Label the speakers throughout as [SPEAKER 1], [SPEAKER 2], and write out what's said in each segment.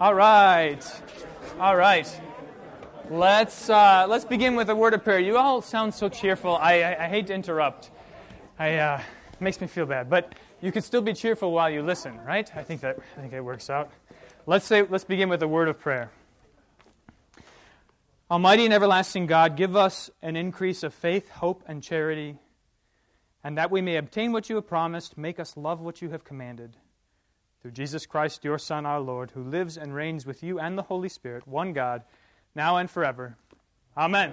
[SPEAKER 1] All right. All right. Let's, uh, let's begin with a word of prayer. You all sound so cheerful. I, I, I hate to interrupt. I, uh, it makes me feel bad. But you can still be cheerful while you listen, right? I think that, I think that works out. Let's, say, let's begin with a word of prayer. Almighty and everlasting God, give us an increase of faith, hope, and charity, and that we may obtain what you have promised, make us love what you have commanded through Jesus Christ, your Son, our Lord, who lives and reigns with you and the Holy Spirit, one God, now and forever. Amen.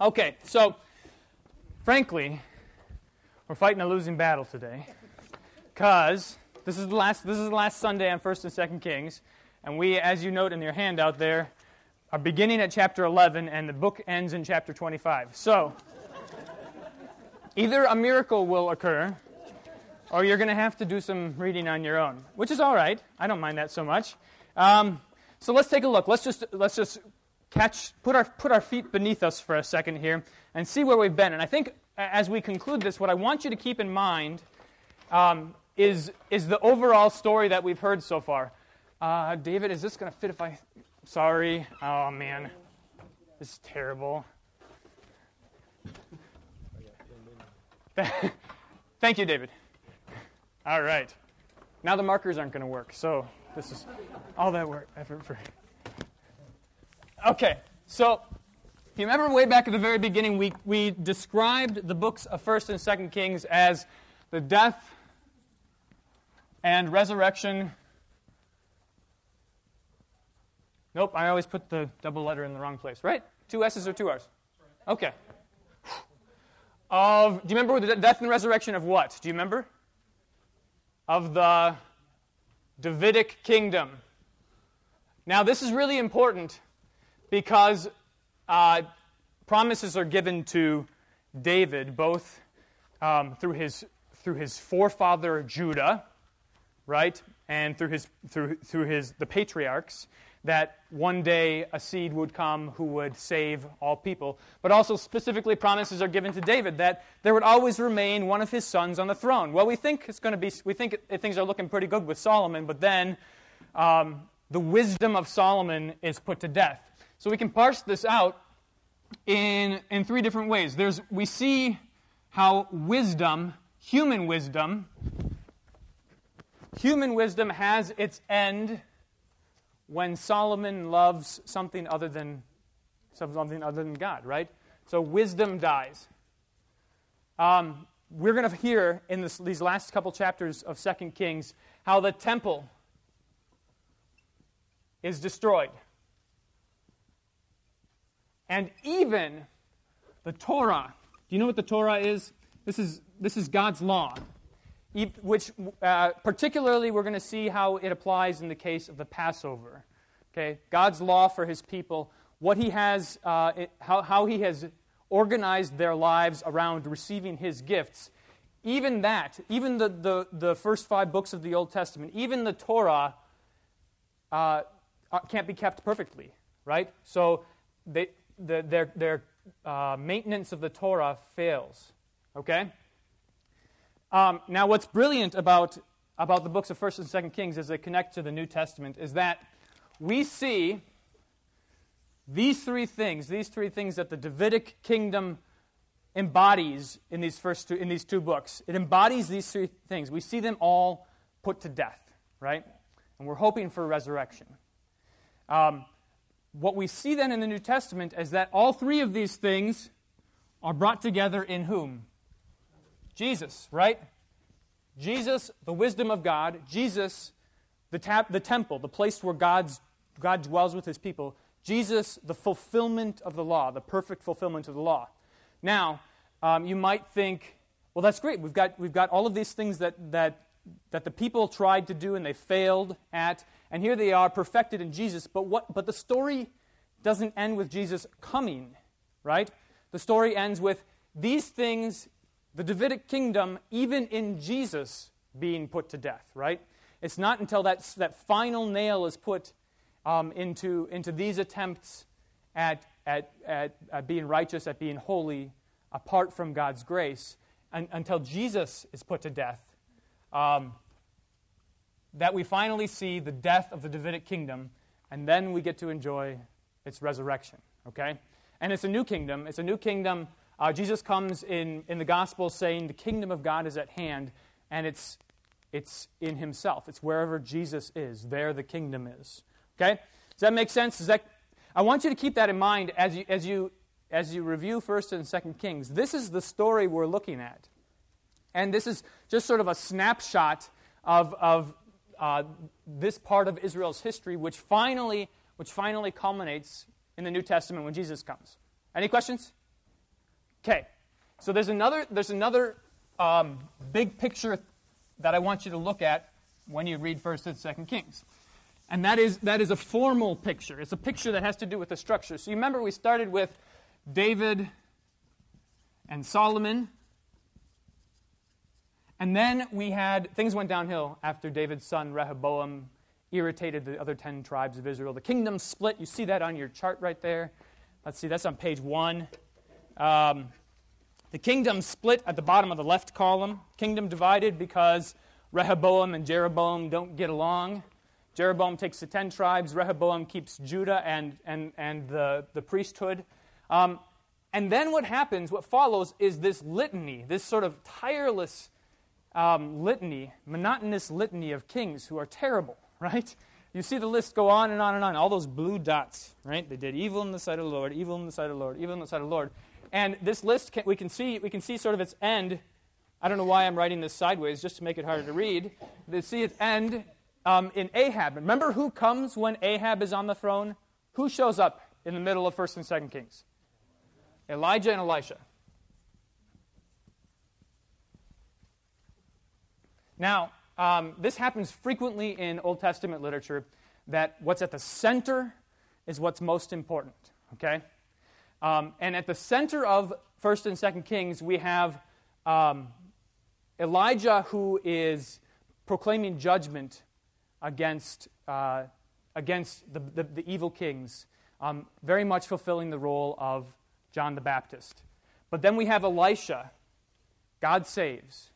[SPEAKER 1] Okay, so frankly, we're fighting a losing battle today because this is the last this is the last Sunday on First and Second Kings, and we, as you note in your handout there, are beginning at chapter 11, and the book ends in chapter 25. So, either a miracle will occur or you're going to have to do some reading on your own, which is all right. I don't mind that so much. Um, so let's take a look. Let's just let's just catch put our put our feet beneath us for a second here and see where we've been. And I think as we conclude this, what I want you to keep in mind um, is is the overall story that we've heard so far. Uh, David, is this going to fit if I? Sorry. Oh man, this is terrible. Thank you, David. All right. Now the markers aren't going to work, so this is all that work effort for. Okay, so if you remember way back at the very beginning, we, we described the books of 1st and 2nd Kings as the death and resurrection. Nope, I always put the double letter in the wrong place, right? Two S's or two R's? Okay. Of, do you remember the death and resurrection of what? Do you remember? Of the Davidic kingdom. Now, this is really important because uh, promises are given to David both um, through, his, through his forefather Judah, right, and through, his, through, through his, the patriarchs, that one day a seed would come who would save all people. But also, specifically, promises are given to David that there would always remain one of his sons on the throne. Well, we think it's going to be, we think things are looking pretty good with Solomon, but then um, the wisdom of Solomon is put to death. So we can parse this out in, in three different ways. There's, we see how wisdom, human wisdom, human wisdom has its end when Solomon loves something other than something other than God, right? So wisdom dies. Um, we're going to hear in this, these last couple chapters of Second Kings how the temple is destroyed. And even the Torah. Do you know what the Torah is? This is, this is God's law which uh, particularly we're going to see how it applies in the case of the Passover. Okay, God's law for His people, what He has, uh, it, how, how He has organized their lives around receiving His gifts. Even that, even the, the, the first five books of the Old Testament, even the Torah uh, uh can't be kept perfectly, right? So they, the, their, their uh, maintenance of the Torah fails. Okay? Um, now, what's brilliant about, about the books of 1st and 2nd Kings as they connect to the New Testament is that we see these three things, these three things that the Davidic kingdom embodies in these first two, in these two books. It embodies these three things. We see them all put to death, right? And we're hoping for resurrection. Um, what we see then in the New Testament is that all three of these things are brought together in whom? Jesus, right? Jesus, the wisdom of God. Jesus, the, the temple, the place where God's, God dwells with his people. Jesus, the fulfillment of the law, the perfect fulfillment of the law. Now, um, you might think, well, that's great. We've got, we've got all of these things that, that, that the people tried to do and they failed at, and here they are perfected in Jesus. But, what, but the story doesn't end with Jesus coming, right? The story ends with these things the Davidic kingdom, even in Jesus being put to death, right? It's not until that, that final nail is put um, into, into these attempts at, at, at, at, being righteous, at being holy, apart from God's grace, and, until Jesus is put to death, um, that we finally see the death of the Davidic kingdom, and then we get to enjoy its resurrection. Okay? And it's a new kingdom. It's a new kingdom. Uh, Jesus comes in, in the gospel saying the kingdom of God is at hand, and it's, it's in himself. It's wherever Jesus is. There the kingdom is. Okay? Does that make sense? Does that, I want you to keep that in mind as you, as you, as you review 1st and 2nd Kings. This is the story we're looking at. And this is just sort of a snapshot of, of uh, this part of Israel's history, which finally, which finally culminates in the New Testament when Jesus comes. Any questions? Okay. So there's another, there's another um, big picture that I want you to look at when you read 1st and 2nd Kings. And that is, that is a formal picture. It's a picture that has to do with the structure. So you remember we started with David and Solomon. And then we had, things went downhill after David's son Rehoboam irritated the other 10 tribes of Israel. The kingdom split. You see that on your chart right there. Let's see, that's on page one. Um, the kingdom split at the bottom of the left column. Kingdom divided because Rehoboam and Jeroboam don't get along. Jeroboam takes the 10 tribes, Rehoboam keeps Judah and, and, and the, the priesthood. Um, and then what happens, what follows, is this litany, this sort of tireless um, litany, monotonous litany of kings who are terrible, right? You see the list go on and on and on, all those blue dots, right? They did evil in the sight of the Lord, evil in the sight of the Lord, evil in the sight of the Lord. And this list, can, we, can see, we can see sort of its end. I don't know why I'm writing this sideways, just to make it harder to read. They see its end um, in Ahab. Remember who comes when Ahab is on the throne? Who shows up in the middle of 1st and 2nd Kings? Elijah and Elisha. Now, um, this happens frequently in Old Testament literature that what's at the center is what's most important, okay? Um, and at the center of 1st and 2nd Kings, we have um, Elijah who is proclaiming judgment against, uh, against the, the, the, evil kings, um, very much fulfilling the role of John the Baptist. But then we have Elisha. God saves.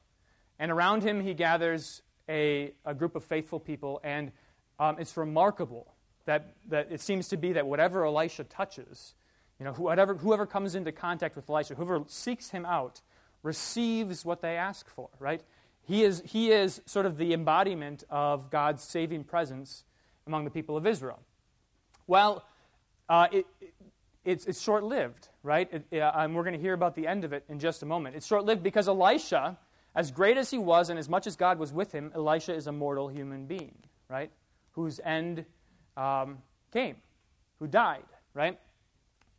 [SPEAKER 1] And around him, he gathers a, a group of faithful people. And um, it's remarkable that, that it seems to be that whatever Elisha touches, you know, whoever, whoever comes into contact with Elisha, whoever seeks him out, receives what they ask for, right? He is, he is sort of the embodiment of God's saving presence among the people of Israel. Well, uh, it, it, it's, it's short lived, right? It, uh, and we're going to hear about the end of it in just a moment. It's short lived because Elisha, as great as he was and as much as God was with him, Elisha is a mortal human being, right? Whose end um, came, who died, right?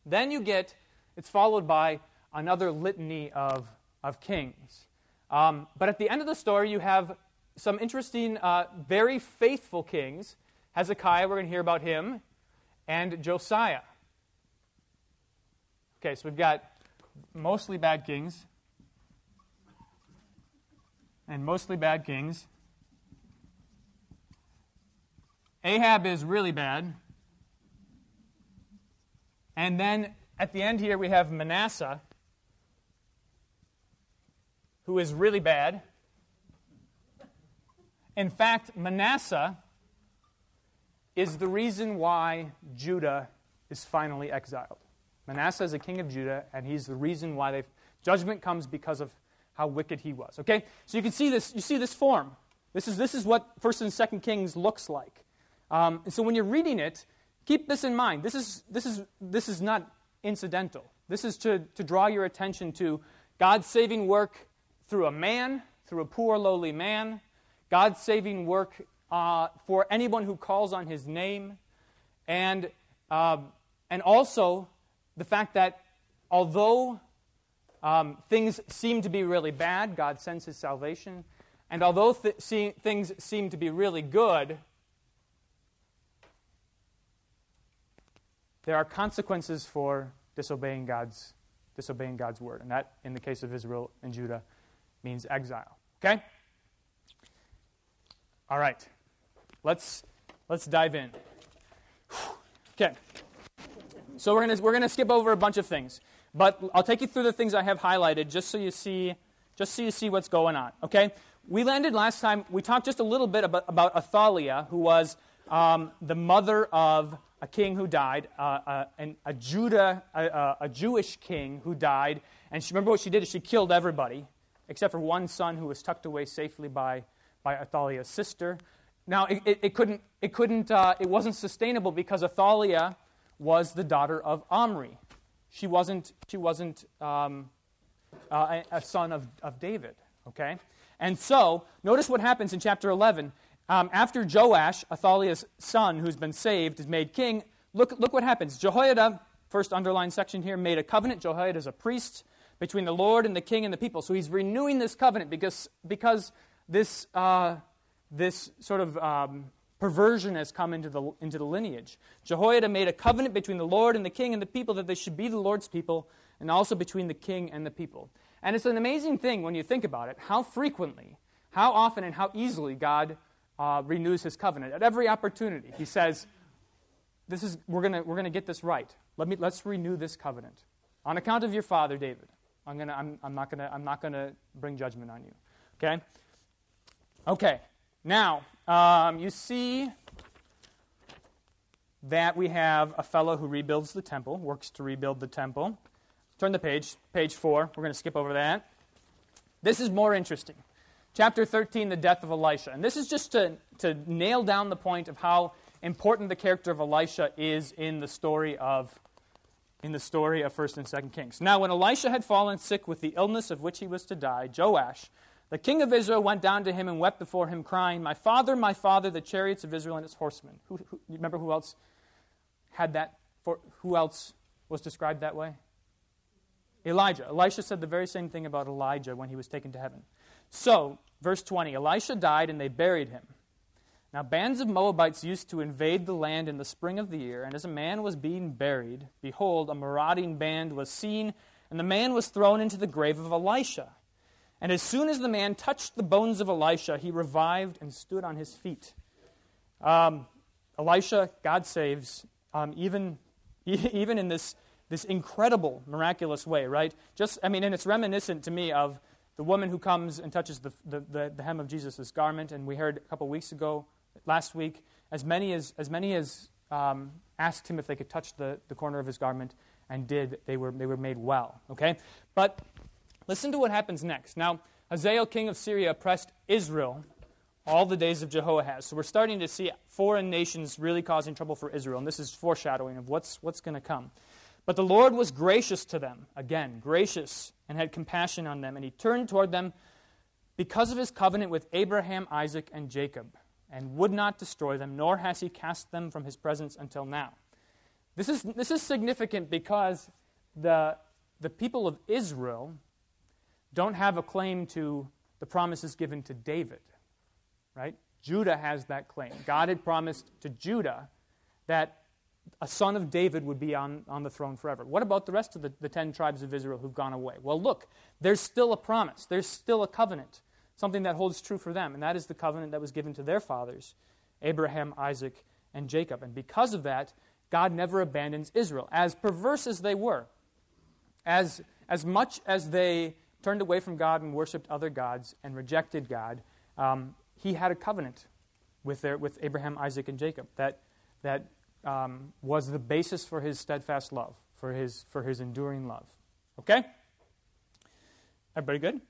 [SPEAKER 1] Then you get, it's followed by another litany of, of kings. Um, but at the end of the story, you have some interesting, uh, very faithful kings. Hezekiah, we're going to hear about him, and Josiah. Okay, so we've got mostly bad kings, and mostly bad kings. Ahab is really bad. And then at the end here, we have Manasseh who is really bad. In fact, Manasseh is the reason why Judah is finally exiled. Manasseh is a king of Judah, and he's the reason why they judgment comes because of how wicked he was. Okay? So you can see this, you see this form. This is, this is what First and Second Kings looks like. Um, and so when you're reading it, keep this in mind. This is, this is, this is not incidental. This is to, to draw your attention to God's saving work through a man, through a poor, lowly man, God's saving work uh, for anyone who calls on his name, and, uh, and also the fact that although um, things seem to be really bad, God sends his salvation, and although th- see, things seem to be really good, there are consequences for disobeying God's, disobeying God's word. And that, in the case of Israel and Judah, means exile. Okay? All right. Let's let's dive in. Okay. So we're gonna we're gonna skip over a bunch of things, but I'll take you through the things I have highlighted just so you see just so you see what's going on. Okay. we landed last time, we talked just a little bit about, about Athaliah, who was um, the mother of a king who died, uh, uh, a Judah, a, Jewish king who died. And she, remember what she did? is She killed everybody except for one son who was tucked away safely by, by Athaliah's sister. Now, it, it, it couldn't, it, couldn't uh, it wasn't sustainable because Athaliah was the daughter of Omri. She wasn't, she wasn't um, uh, a, a, son of, of David, okay? And so, notice what happens in chapter 11. Um, after Joash, Athaliah's son, who's been saved, is made king, look, look what happens. Jehoiada, first underlined section here, made a covenant. Jehoiada is a priest between the Lord and the king and the people. So he's renewing this covenant because, because this, uh, this sort of um, perversion has come into the, into the lineage. Jehoiada made a covenant between the Lord and the king and the people that they should be the Lord's people, and also between the king and the people. And it's an amazing thing when you think about it how frequently, how often, and how easily God uh, renews his covenant. At every opportunity, he says, this is, we're going we're gonna get this right. Let me, let's renew this covenant. On account of your father, David. I'm, gonna, I'm, I'm not going to I'm not gonna bring judgment on you. Okay? Okay. Now, um, you see that we have a fellow who rebuilds the temple, works to rebuild the temple. Turn the page, page 4. We're going to skip over that. This is more interesting. Chapter 13, the death of Elisha. And this is just to, to nail down the point of how important the character of Elisha is in the story of in the story of 1st and 2nd Kings. Now, when Elisha had fallen sick with the illness of which he was to die, Joash, the king of Israel, went down to him and wept before him, crying, My father, my father, the chariots of Israel and its horsemen. Who, who, remember who else had that? For, who else was described that way? Elijah. Elisha said the very same thing about Elijah when he was taken to heaven. So, verse 20 Elisha died and they buried him. Now, bands of Moabites used to invade the land in the spring of the year, and as a man was being buried, behold, a marauding band was seen, and the man was thrown into the grave of Elisha. And as soon as the man touched the bones of Elisha, he revived and stood on his feet. Um, Elisha, God saves, um, even, even in this, this incredible, miraculous way, right? Just, I mean, and it's reminiscent to me of the woman who comes and touches the, the, the, the hem of Jesus' garment, and we heard a couple weeks ago last week, as many as, as, many as um, asked him if they could touch the, the corner of his garment and did, they were, they were made well. Okay? But listen to what happens next. Now, Hazael, king of Syria, oppressed Israel all the days of Jehoahaz. So we're starting to see foreign nations really causing trouble for Israel, and this is foreshadowing of what's, what's going to come. But the Lord was gracious to them, again, gracious, and had compassion on them, and he turned toward them because of his covenant with Abraham, Isaac, and Jacob and would not destroy them, nor has he cast them from his presence until now. This is, this is significant because the, the people of Israel don't have a claim to the promises given to David, right? Judah has that claim. God had promised to Judah that a son of David would be on, on the throne forever. What about the rest of the, the ten tribes of Israel who've gone away? Well, look, there's still a promise, there's still a covenant something that holds true for them, and that is the covenant that was given to their fathers, Abraham, Isaac, and Jacob. And because of that, God never abandons Israel, as perverse as they were. As, as much as they turned away from God and worshiped other gods and rejected God, um, he had a covenant with, their, with Abraham, Isaac, and Jacob that, that um, was the basis for his steadfast love, for his, for his enduring love. Okay? Everybody good?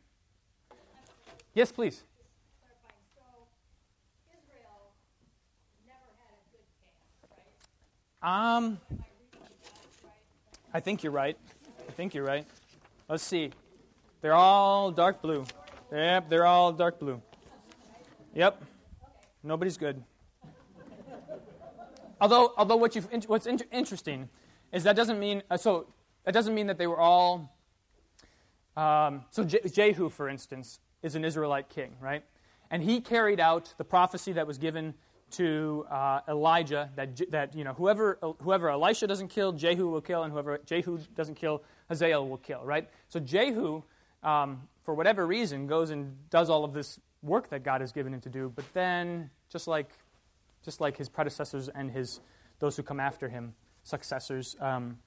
[SPEAKER 1] Yes, please. Um, I think you're right. I think you're right. Let's see. They're all dark blue. Yep, they're all dark blue. Yep. Nobody's good. Although, although what you what's in, interesting is that doesn't mean uh, so that doesn't mean that they were all. Um, so Jehu, for instance, is an Israelite king, right? And he carried out the prophecy that was given to uh, Elijah that, that you know, whoever, whoever Elisha doesn't kill, Jehu will kill, and whoever Jehu doesn't kill, Hazael will kill, right? So Jehu, um, for whatever reason, goes and does all of this work that God has given him to do, but then, just like, just like his predecessors and his, those who come after him, successors, um,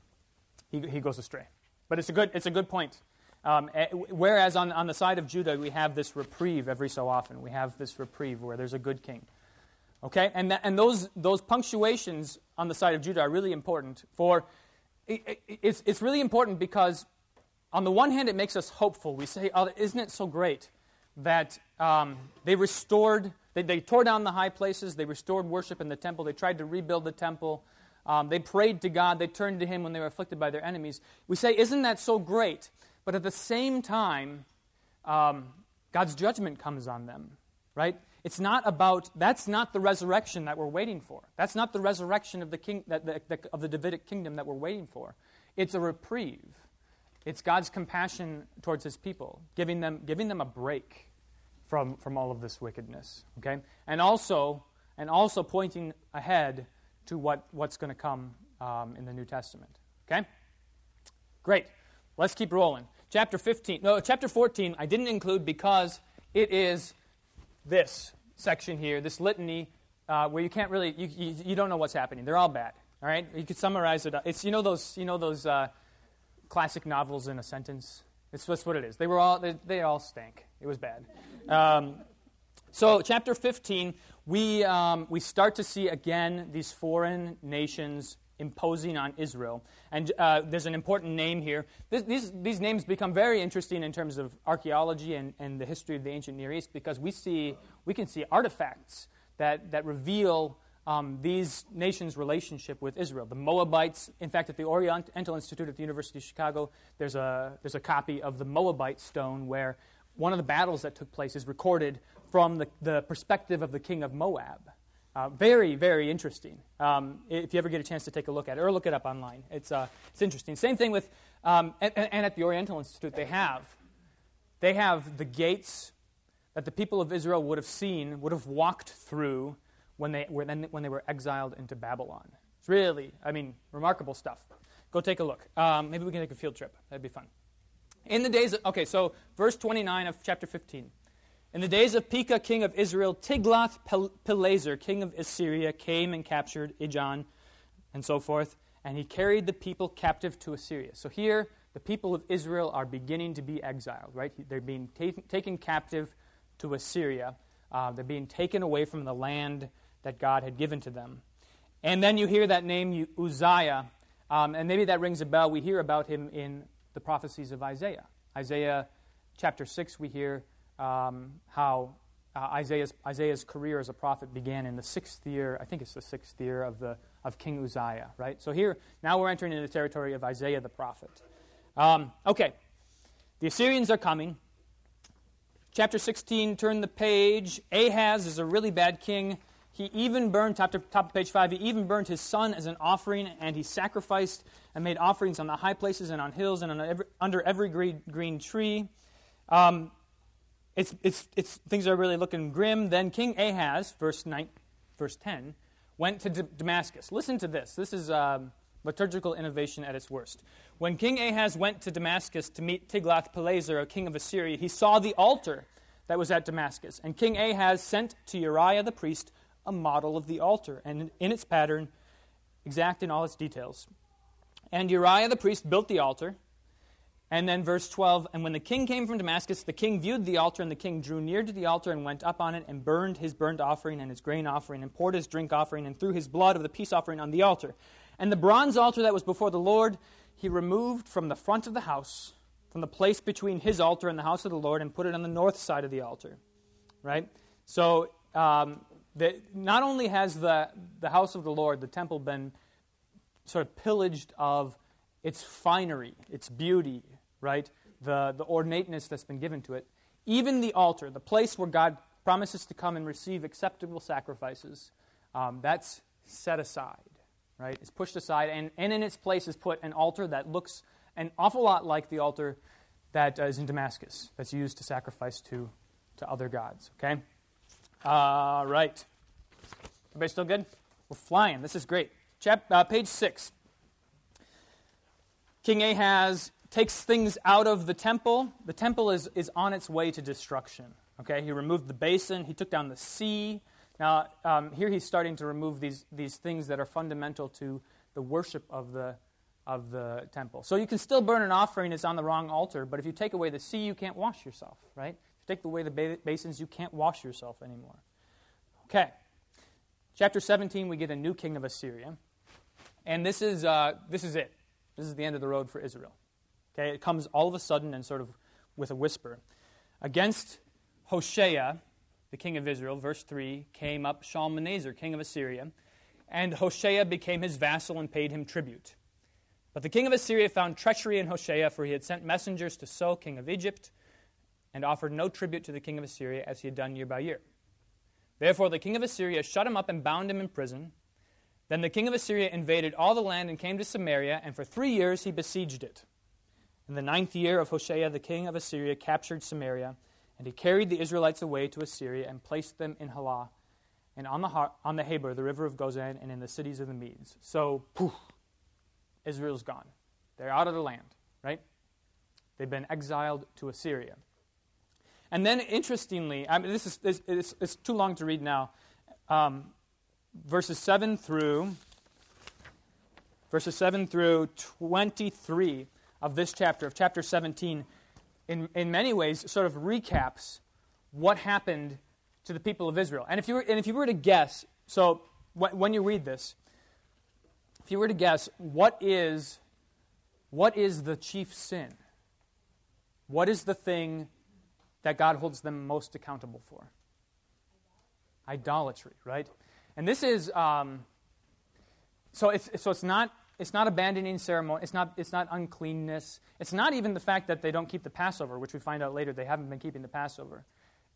[SPEAKER 1] he, he goes astray. But it's a good, it's a good point. Um, eh, whereas on, on the side of Judah, we have this reprieve every so often. We have this reprieve where there's a good king. Okay? And, that, and those, those punctuations on the side of Judah are really important for. It, it, it's, it's really important because, on the one hand, it makes us hopeful. We say, oh, isn't it so great that um, they restored, they, they tore down the high places, they restored worship in the temple, they tried to rebuild the temple. Um, they prayed to God. They turned to Him when they were afflicted by their enemies. We say, Isn't that so great? But at the same time, um, God's judgment comes on them, right? It's not about, that's not the resurrection that we're waiting for. That's not the resurrection of the, king, that, the, the, of the Davidic kingdom that we're waiting for. It's a reprieve. It's God's compassion towards his people, giving them, giving them a break from, from all of this wickedness. Okay? And also, and also pointing ahead to what, what's going to come um, in the New Testament. Okay? Great. Let's keep rolling. Chapter 15. No, chapter 14 I didn't include because it is this section here, this litany, uh, where you can't really, you, you, you, don't know what's happening. They're all bad. All right? You could summarize it. It's, you know those, you know those uh, classic novels in a sentence? It's just what it is. They were all, they, they all stank. It was bad. Um, so, chapter 15, we, um, we start to see again these foreign nations imposing on Israel. And uh, there's an important name here. This, these, these names become very interesting in terms of archaeology and, and the history of the ancient Near East because we, see, we can see artifacts that, that reveal um, these nations' relationship with Israel. The Moabites, in fact, at the Oriental Institute at the University of Chicago, there's a, there's a copy of the Moabite stone where one of the battles that took place is recorded from the, the perspective of the king of Moab. Uh, very, very interesting. Um, if you ever get a chance to take a look at it, or look it up online, it's, uh, it's interesting. Same thing with, um, and, and, at the Oriental Institute, they have, they have the gates that the people of Israel would have seen, would have walked through when they, when they were exiled into Babylon. It's really, I mean, remarkable stuff. Go take a look. Um, maybe we can take a field trip. That'd be fun. In the days of, okay, so verse 29 of chapter 15. In the days of Pekah, king of Israel, Tiglath-Pileser, king of Assyria, came and captured Ijon and so forth, and he carried the people captive to Assyria. So here, the people of Israel are beginning to be exiled, right? They're being ta- taken captive to Assyria. Uh, they're being taken away from the land that God had given to them. And then you hear that name, Uzziah, um, and maybe that rings a bell. We hear about him in the prophecies of Isaiah. Isaiah chapter 6, we hear um, how uh, Isaiah's, Isaiah's career as a prophet began in the sixth year, I think it's the sixth year of, the, of King Uzziah, right? So here, now we're entering into the territory of Isaiah the prophet. Um, okay, the Assyrians are coming. Chapter 16, turn the page. Ahaz is a really bad king. He even burned, top, to, top of page 5, he even burned his son as an offering, and he sacrificed and made offerings on the high places and on hills and on every, under every green, green tree. Um, it's, it's, it's, things are really looking grim. Then King Ahaz, verse, 9, verse 10, went to D- Damascus. Listen to this. This is um, liturgical innovation at its worst. When King Ahaz went to Damascus to meet Tiglath-Pileser, a king of Assyria, he saw the altar that was at Damascus. And King Ahaz sent to Uriah the priest a model of the altar, and in its pattern, exact in all its details. And Uriah the priest built the altar. And then verse 12 And when the king came from Damascus, the king viewed the altar, and the king drew near to the altar and went up on it and burned his burnt offering and his grain offering and poured his drink offering and threw his blood of the peace offering on the altar. And the bronze altar that was before the Lord he removed from the front of the house, from the place between his altar and the house of the Lord, and put it on the north side of the altar. Right? So um, that not only has the, the house of the Lord, the temple, been sort of pillaged of its finery, its beauty, right? The, the ornateness that's been given to it. Even the altar, the place where God promises to come and receive acceptable sacrifices, um, that's set aside, right? It's pushed aside, and, and in its place is put an altar that looks an awful lot like the altar that uh, is in Damascus, that's used to sacrifice to, to other gods, okay? All right. Everybody still good? We're flying. This is great. Chap, uh, page 6. King Ahaz takes things out of the temple. The temple is, is on its way to destruction. Okay, he removed the basin, he took down the sea. Now, um, here he's starting to remove these, these things that are fundamental to the worship of the, of the temple. So you can still burn an offering that's on the wrong altar, but if you take away the sea, you can't wash yourself, right? You take away the basins, you can't wash yourself anymore. Okay. Chapter 17, we get a new king of Assyria. And this is, uh, this is it. This is the end of the road for Israel. Okay, it comes all of a sudden and sort of with a whisper. Against Hoshea, the king of Israel, verse 3, came up Shalmaneser, king of Assyria, and Hoshea became his vassal and paid him tribute. But the king of Assyria found treachery in Hoshea, for he had sent messengers to So, king of Egypt, and offered no tribute to the king of Assyria as he had done year by year. Therefore, the king of Assyria shut him up and bound him in prison. Then the king of Assyria invaded all the land and came to Samaria, and for three years he besieged it. In the ninth year of Hoshea, the king of Assyria captured Samaria, and he carried the Israelites away to Assyria and placed them in Halah, and on the, on the Habor, the river of Gozan, and in the cities of the Medes. So, poof, Israel's gone. They're out of the land, right? They've been exiled to Assyria. And then, interestingly, I mean, this is this, it's, it's, too long to read now. Um, verses 7 through verses 7 through 23 of this chapter, of chapter 17, in, in many ways sort of recaps what happened to the people of Israel. And if you were, and if you were to guess, so wh- when you read this, if you were to guess, what is, what is the chief sin? What is the thing that God holds them most accountable for? Idolatry, right? And this is, um, so, it's, so it's, not, it's not abandoning ceremony, it's not, it's not uncleanness, it's not even the fact that they don't keep the Passover, which we find out later they haven't been keeping the Passover.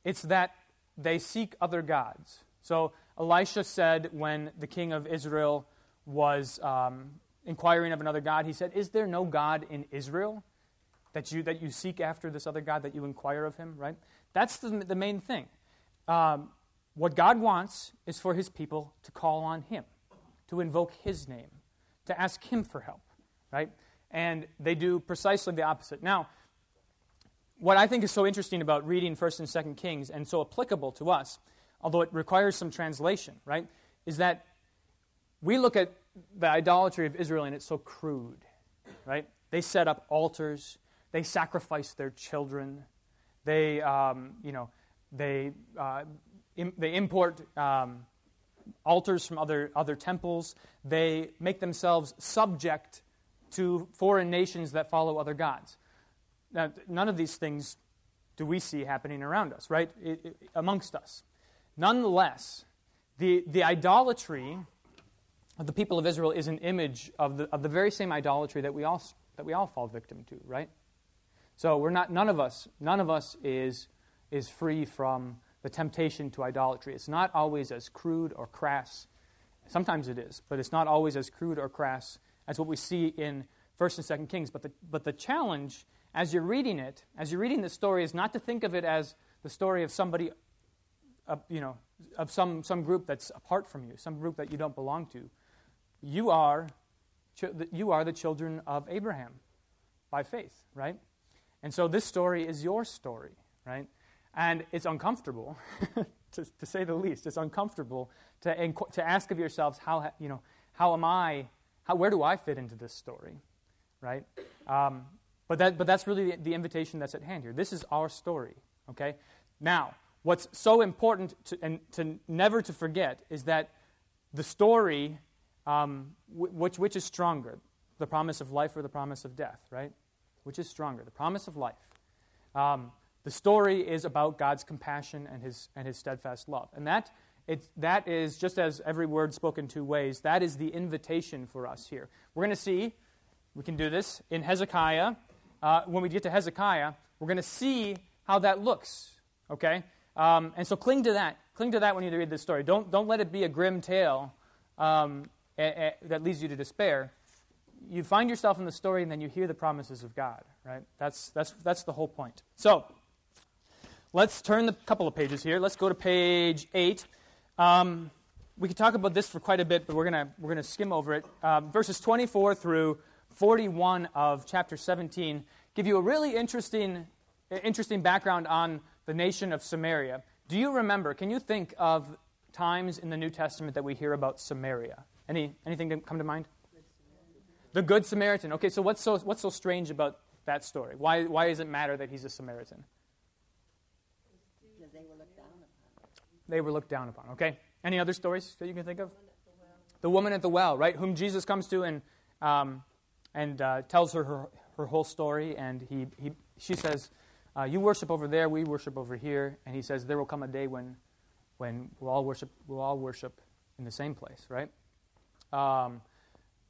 [SPEAKER 1] It's that they seek other gods. So Elisha said when the king of Israel was um, inquiring of another God, he said, Is there no God in Israel that you, that you seek after this other God, that you inquire of him, right? That's the, the main thing. Um, what God wants is for his people to call on him, to invoke his name, to ask him for help, right? And they do precisely the opposite. Now, what I think is so interesting about reading 1st and 2nd Kings and so applicable to us, although it requires some translation, right, is that we look at the idolatry of Israel and it's so crude, right? They set up altars, they sacrifice their children, they, um, you know, they, uh, Im- they import um, altars from other, other temples, they make themselves subject to foreign nations that follow other gods. Now, none of these things do we see happening around us, right? Amongst us. Nonetheless, the, the idolatry of the people of Israel is an image of the, of the very same idolatry that we all, that we all fall victim to, right? So we're not, none of us, none of us is, is free from the temptation to idolatry. It's not always as crude or crass. Sometimes it is, but it's not always as crude or crass as what we see in 1st and 2nd Kings. But the, but the challenge as you're reading it, as you're reading the story, is not to think of it as the story of somebody, uh, you know, of some, some group that's apart from you, some group that you don't belong to. You are, you are the children of Abraham by faith, right? And so this story is your story, right? And it's uncomfortable, to, to, say the least. It's uncomfortable to, to ask of yourselves, how, you know, how am I, how, where do I fit into this story, right? Um, but, that, but that's really the, the invitation that's at hand here. This is our story, okay? Now, what's so important to, and to never to forget is that the story, um, which, which is stronger, the promise of life or the promise of death, right? Which is stronger? The promise of life. Um, the story is about God's compassion and his, and his steadfast love. And that, it's, that is, just as every word spoken two ways, that is the invitation for us here. We're going to see, we can do this in Hezekiah uh, when we get to Hezekiah, we're going to see how that looks. Okay? Um, and so cling to that. Cling to that when you read this story. Don't, don't let it be a grim tale um, a, a, that leads you to despair. You find yourself in the story and then you hear the promises of God, right? That's, that's, that's the whole point. So, let's turn a couple of pages here. Let's go to page 8. Um, we could talk about this for quite a bit, but we're going we're gonna skim over it. Um, verses 24 through 41 of chapter 17 give you a really interesting, interesting background on the nation of Samaria. Do you remember, can you think of times in the New Testament that we hear about Samaria? Any, anything come to mind? The Good Samaritan. Okay, so what's so, what's so strange about that story? Why, why does it matter that he's a Samaritan?
[SPEAKER 2] They were looked down upon.
[SPEAKER 1] They were looked down upon. Okay? Any other stories that you can think of? The woman at the well, right? Whom Jesus comes to and, um, and uh, tells her, her her whole story, and he, he, she says, uh, You worship over there, we worship over here. And he says, There will come a day when, when we'll, all worship, we'll all worship in the same place, right? Um,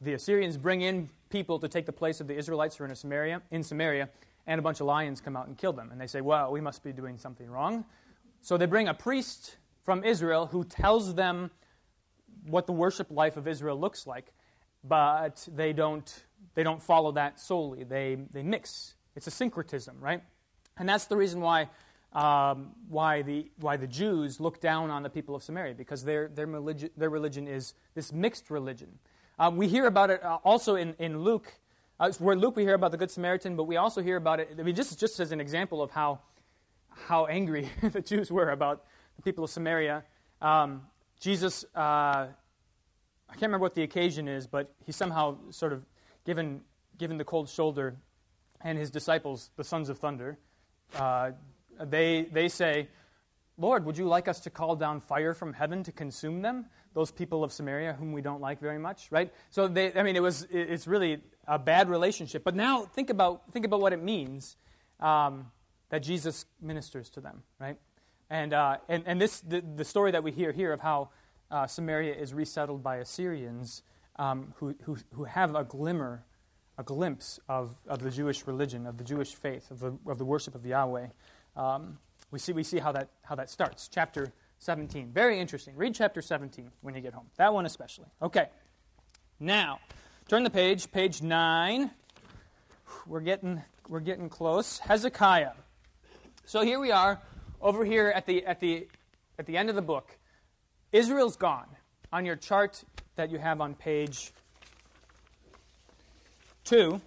[SPEAKER 3] the
[SPEAKER 1] Assyrians bring in people to take the place of the Israelites who are in Samaria, in Samaria, and a bunch of lions come out and kill them. And they say, well, we must be doing something wrong. So they bring a priest from Israel who tells them what the worship life of Israel looks like, but they don't, they don't follow that solely. They, they mix. It's a syncretism, right? And that's the reason why, um, why, the, why the Jews look down on the people of Samaria, because their, their, religion, their religion is this mixed religion. Um, we hear about it uh, also in, in Luke. Uh, where Luke, we hear about the Good Samaritan, but we also hear about it. I mean, just, just as an example of how, how angry the Jews were about the people of Samaria. Um, Jesus, uh, I can't remember what the occasion is, but he somehow sort of given, given the cold shoulder, and his disciples, the sons of thunder, uh, they, they say, Lord, would you like us to call down fire from heaven to consume them? those people of Samaria whom we don't like very much, right? So they, I mean, it was, it's really a bad relationship. But now think about, think about what it means um, that Jesus ministers to them, right? And, uh, and, and this, the, the story that we hear here of how uh, Samaria is resettled by Assyrians um, who, who, who have a glimmer, a glimpse of, of the Jewish religion, of the Jewish faith, of the, of the worship of Yahweh. Um, we see, we see how, that, how that starts. Chapter 17. Very interesting. Read chapter 17 when you get home. That one especially. Okay. Now, turn the page, page 9. We're getting, we're getting close. Hezekiah. So here we are, over here at the, at the, at the end of the book. Israel's gone. On your chart that you have on page 2,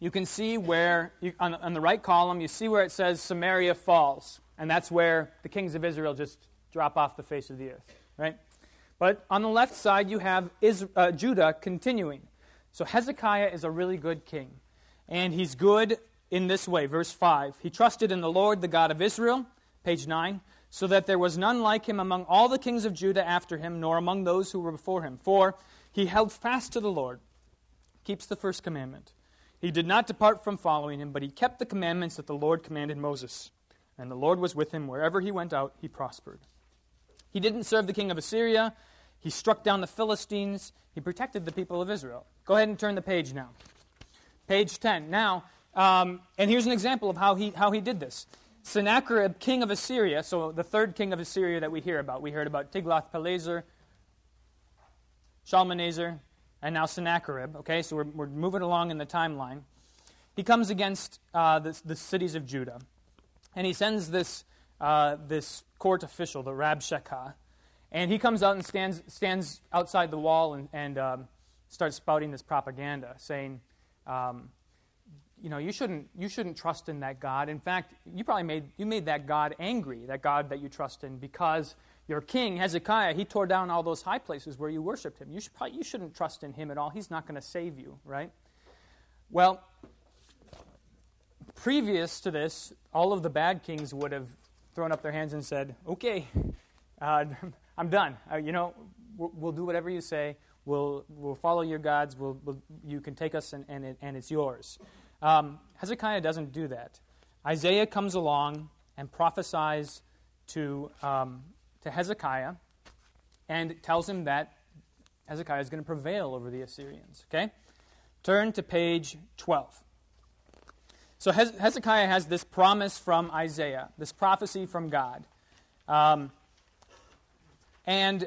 [SPEAKER 1] you can see where, you, on, on the right column, you see where it says Samaria falls. And that's where the kings of Israel just drop off the face of the earth, right? But on the left side, you have uh, Judah continuing. So Hezekiah is a really good king. And he's good in this way. Verse 5 He trusted in the Lord, the God of Israel, page 9, so that there was none like him among all the kings of Judah after him, nor among those who were before him. For he held fast to the Lord, keeps the first commandment. He did not depart from following him, but he kept the commandments that the Lord commanded Moses. And the Lord was with him. Wherever he went out, he prospered. He didn't serve the king of Assyria. He struck down the Philistines. He protected the people of Israel. Go ahead and turn the page now. Page 10. Now, um, and here's an example of how he, how he did this. Sennacherib, king of Assyria, so the third king of Assyria that we hear about. We heard about Tiglath-Pileser, Shalmaneser, and now Sennacherib. Okay, so we're, we're moving along in the timeline. He comes against uh, the, the cities of Judah. And he sends this, uh, this court official, the Rabshakeh, and he comes out and stands, stands outside the wall and, and um, starts spouting this propaganda, saying, um, you know, you shouldn't, you shouldn't trust in that God. In fact, you probably made, you made that God angry, that God that you trust in, because your king, Hezekiah, he tore down all those high places where you worshiped him. You, should probably, you shouldn't trust in him at all. He's not going to save you, right? Well, previous to this, all of the bad kings would have thrown up their hands and said, Okay, uh, I'm done. Uh, you know, we'll, we'll, do whatever you say. We'll, we'll follow your gods. We'll, we'll you can take us, and, and, it, and it's yours. Um, Hezekiah doesn't do that. Isaiah comes along and prophesies to, um, to Hezekiah and tells him that Hezekiah is going to prevail over the Assyrians. Okay? Turn to page 12. So Hezekiah has this promise from Isaiah, this prophecy from God. Um, and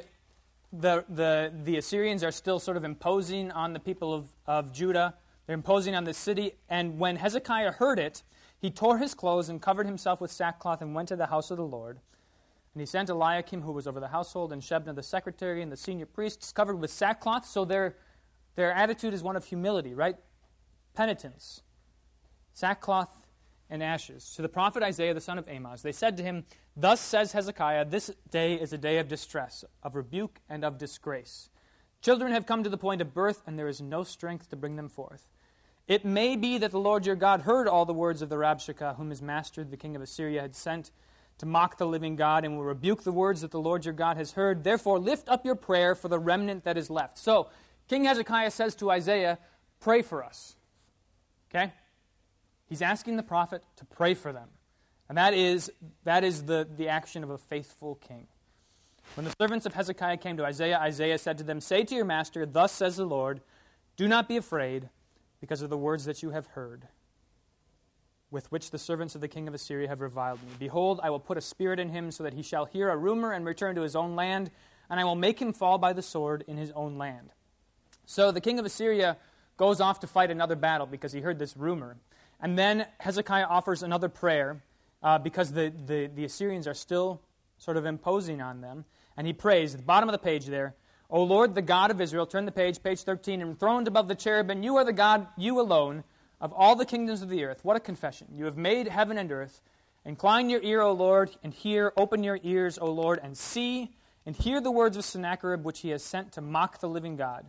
[SPEAKER 1] the, the, the Assyrians are still sort of imposing on the people of, of Judah They're imposing on the city. And when Hezekiah heard it, he tore his clothes and covered himself with sackcloth and went to the house of the Lord. And he sent Eliakim, who was over the household, and Shebna, the secretary, and the senior priests, covered with sackcloth. So their, their attitude is one of humility, right? Penitence. Sackcloth and ashes. To the prophet Isaiah, the son of Amoz, they said to him, Thus says Hezekiah, This day is a day of distress, of rebuke, and of disgrace. Children have come to the point of birth, and there is no strength to bring them forth. It may be that the Lord your God heard all the words of the Rabshakeh, whom his master, the king of Assyria, had sent to mock the living God, and will rebuke the words that the Lord your God has heard. Therefore, lift up your prayer for the remnant that is left. So, King Hezekiah says to Isaiah, Pray for us. Okay? He's asking the prophet to pray for them. And that is, that is the, the action of a faithful king. When the servants of Hezekiah came to Isaiah, Isaiah said to them, Say to your master, Thus says the Lord, Do not be afraid because of the words that you have heard, with which the servants of the king of Assyria have reviled me. Behold, I will put a spirit in him so that he shall hear a rumor and return to his own land, and I will make him fall by the sword in his own land. So the king of Assyria goes off to fight another battle because he heard this rumor. And then Hezekiah offers another prayer uh, because the, the, the Assyrians are still sort of imposing on them. And he prays, at the bottom of the page there, O Lord, the God of Israel, turn the page, page 13, enthroned above the cherubim, you are the God, you alone, of all the kingdoms of the earth. What a confession. You have made heaven and earth. Incline your ear, O Lord, and hear. Open your ears, O Lord, and see, and hear the words of Sennacherib, which he has sent to mock the living God.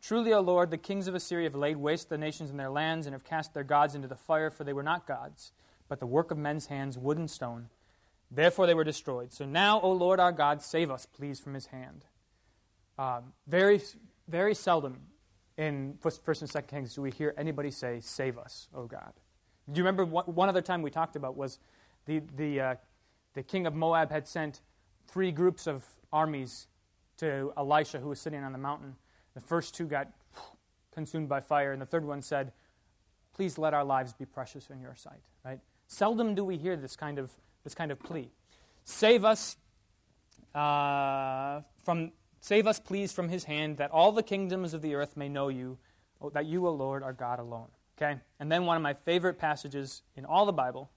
[SPEAKER 1] Truly, O Lord, the kings of Assyria have laid waste the nations and their lands, and have cast their gods into the fire, for they were not gods, but the work of men's hands, wood and stone. Therefore they were destroyed. So now, O Lord our God, save us, please, from his hand. Um, very, very seldom in First and Second Kings do we hear anybody say, "Save us, O God." Do you remember what, one other time we talked about was the the uh, the king of Moab had sent three groups of armies to Elisha, who was sitting on the mountain. The first two got consumed by fire, and the third one said, "Please let our lives be precious in your sight." Right? Seldom do we hear this kind of this kind of plea. Save us uh, from Save us, please, from his hand, that all the kingdoms of the earth may know you, oh, that you, O Lord, are God alone. Okay? And then one of my favorite passages in all the Bible,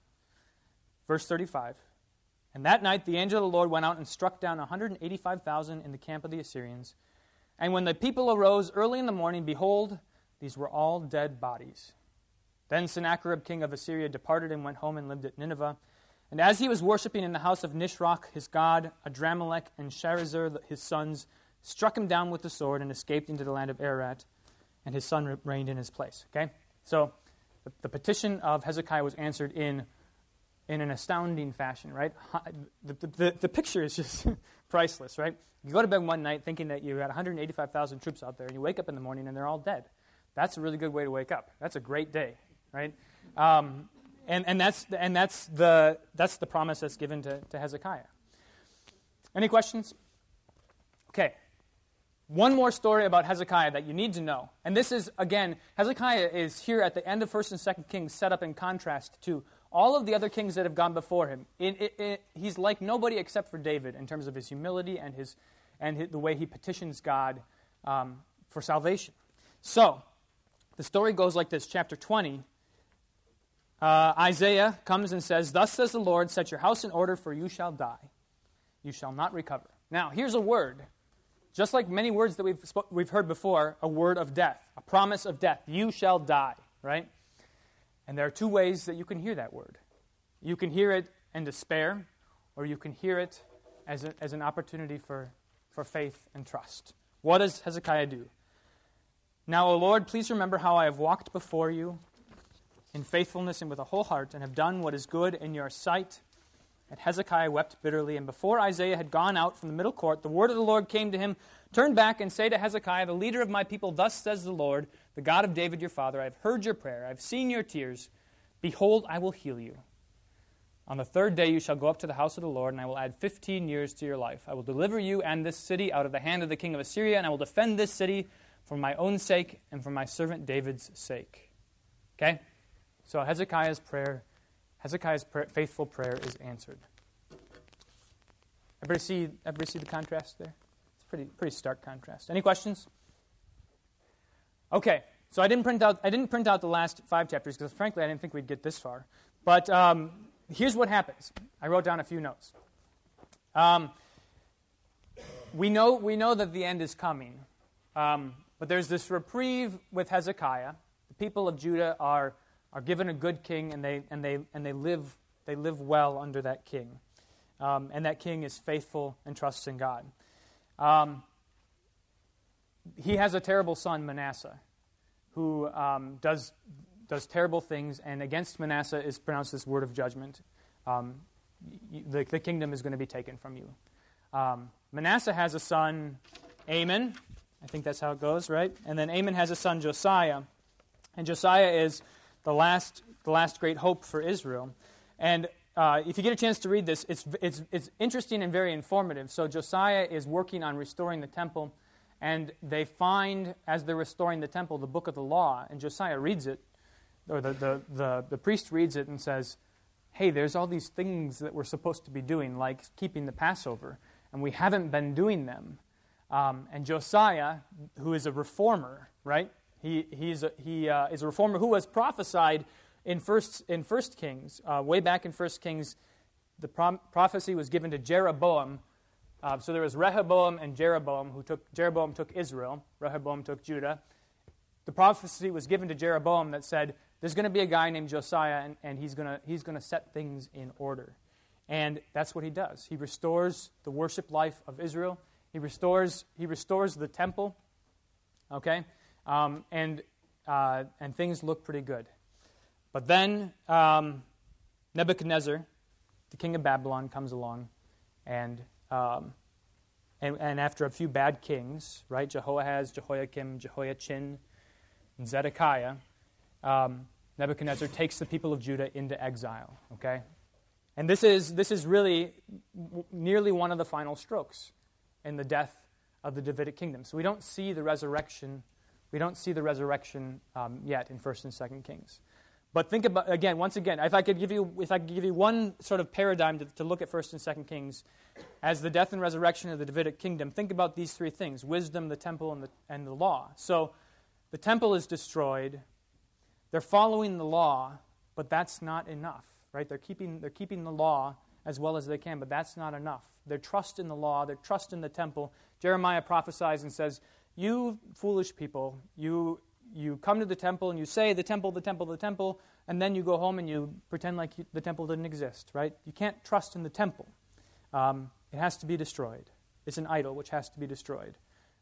[SPEAKER 1] verse 35. And that night the angel of the Lord went out and struck down 185,000 in the camp of the Assyrians. And when the people arose early in the morning, behold, these were all dead bodies. Then Sennacherib, king of Assyria, departed and went home and lived at Nineveh. And as he was worshipping in the house of Nisroch, his god, Adramelech, and Sharezer, his sons, struck him down with the sword and escaped into the land of Ararat, and his son reigned in his place. Okay? So the, the petition of Hezekiah was answered in, in an astounding fashion, right? The, the, the picture is just priceless, right? You go to bed one night thinking that you had 185,000 troops out there, and you wake up in the morning and they're all dead. That's a really good way to wake up. That's a great day, right? Um, and, and, that's, and that's, the, that's the promise that's given to, to Hezekiah. Any questions? Okay. One more story about Hezekiah that you need to know. And this is, again, Hezekiah is here at the end of 1st and 2nd Kings, set up in contrast to all of the other kings that have gone before him. It, it, it, he's like nobody except for David in terms of his humility and, his, and his, the way he petitions God um, for salvation. So, the story goes like this chapter 20. Uh, Isaiah comes and says, Thus says the Lord, set your house in order, for you shall die. You shall not recover. Now, here's a word just like many words that we've, we've heard before, a word of death, a promise of death. You shall die, right? And there are two ways that you can hear that word. You can hear it in despair, or you can hear it as, a, as an opportunity for, for faith and trust. What does Hezekiah do? Now, O Lord, please remember how I have walked before you in faithfulness and with a whole heart, and have done what is good in your sight and Hezekiah wept bitterly. And before Isaiah had gone out from the middle court, the word of the Lord came to him Turn back and say to Hezekiah, the leader of my people, Thus says the Lord, the God of David your father, I have heard your prayer, I have seen your tears. Behold, I will heal you. On the third day you shall go up to the house of the Lord, and I will add fifteen years to your life. I will deliver you and this city out of the hand of the king of Assyria, and I will defend this city for my own sake and for my servant David's sake. Okay? So Hezekiah's prayer Hezekiah's faithful prayer is answered. Everybody see, everybody see the contrast there? It's pretty, pretty stark contrast. Any questions? Okay, so I didn't print out I didn't print out the last five chapters because frankly I didn't think we'd get this far. But um, here's what happens. I wrote down a few notes. Um, we know we know that the end is coming, um, but there's this reprieve with Hezekiah. The people of Judah are are given a good king, and they and they and they live they live well under that king, um, and that king is faithful and trusts in God. Um, he has a terrible son, Manasseh, who um, does, does terrible things, and against Manasseh is pronounced this word of judgment. Um, the, the, kingdom is going to be taken from you. Um, Manasseh has a son, Amon. I think that's how it goes, right? And then Amon has a son, Josiah. And Josiah is the last, the last great hope for Israel. And uh, if you get a chance to read this, it's, it's, it's interesting and very informative. So Josiah is working on restoring the temple. And they find, as they're restoring the temple, the book of the law, and Josiah reads it, or the, the, the, the, priest reads it and says, Hey, there's all these things that we're supposed to be doing, like keeping the Passover, and we haven't been doing them. Um, and Josiah, who is a reformer, right? He, he's a, he uh, is a reformer who was prophesied in First, in first Kings, uh, way back in First Kings. The prom- prophecy was given to Jeroboam uh, so there was Rehoboam and Jeroboam who took Jeroboam took Israel, Rehoboam took Judah. The prophecy was given to Jeroboam that said, There's going to be a guy named Josiah, and, and he's going he's to set things in order. And that's what he does. He restores the worship life of Israel. He restores, he restores the temple. Okay? Um, and, uh, and things look pretty good. But then um, Nebuchadnezzar, the king of Babylon, comes along and um, and, and, after a few bad kings, right, Jehoahaz, Jehoiakim, Jehoiachin, and Zedekiah, um, Nebuchadnezzar takes the people of Judah into exile, okay? And this is, this is really nearly one of the final strokes in the death of the Davidic kingdom. So we don't see the resurrection. We don't see the resurrection um, yet in 1st and 2nd Kings. But think about again, once again, if I could give you if I could give you one sort of paradigm to, to look at first and second Kings as the death and resurrection of the Davidic kingdom, think about these three things: wisdom, the temple, and the and the law. So the temple is destroyed. They're following the law, but that's not enough. Right? They're keeping they're keeping the law as well as they can, but that's not enough. Their trust in the law, their trust in the temple. Jeremiah prophesies and says, You foolish people, you you come to the temple and you say, the temple, the temple, the temple, and then you go home and you pretend like you, the temple didn't exist, right? You can't trust in the temple. Um, it has to be destroyed. It's an idol which has to be destroyed.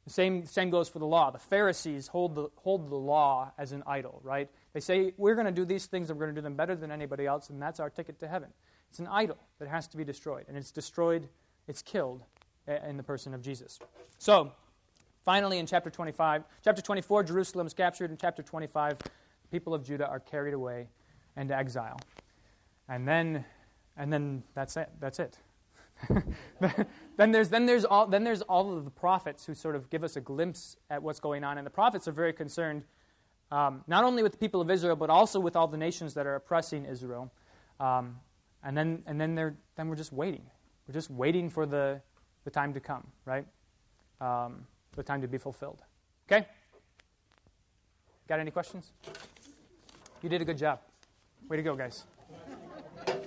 [SPEAKER 1] The same, same goes for the law. The Pharisees hold the, hold the law as an idol, right? They say, we're going to do these things and we're going to do them better than anybody else, and that's our ticket to heaven. It's an idol that has to be destroyed. And it's destroyed, it's killed in the person of Jesus. So, Finally, in chapter 25, chapter 24, Jerusalem is captured. In chapter 25, the people of Judah are carried away into exile. And then, and then that's it. That's it. then there's then there's all then there's all of the prophets who sort of give us a glimpse at what's going on, and the prophets are very concerned um, not only with the people of Israel but also with all the nations that are oppressing Israel. Um, and then and then they're then we're just waiting. We're just waiting for the the time to come, right? Um, the time to be fulfilled. Okay? Got any questions? You did a good job. Way to go, guys.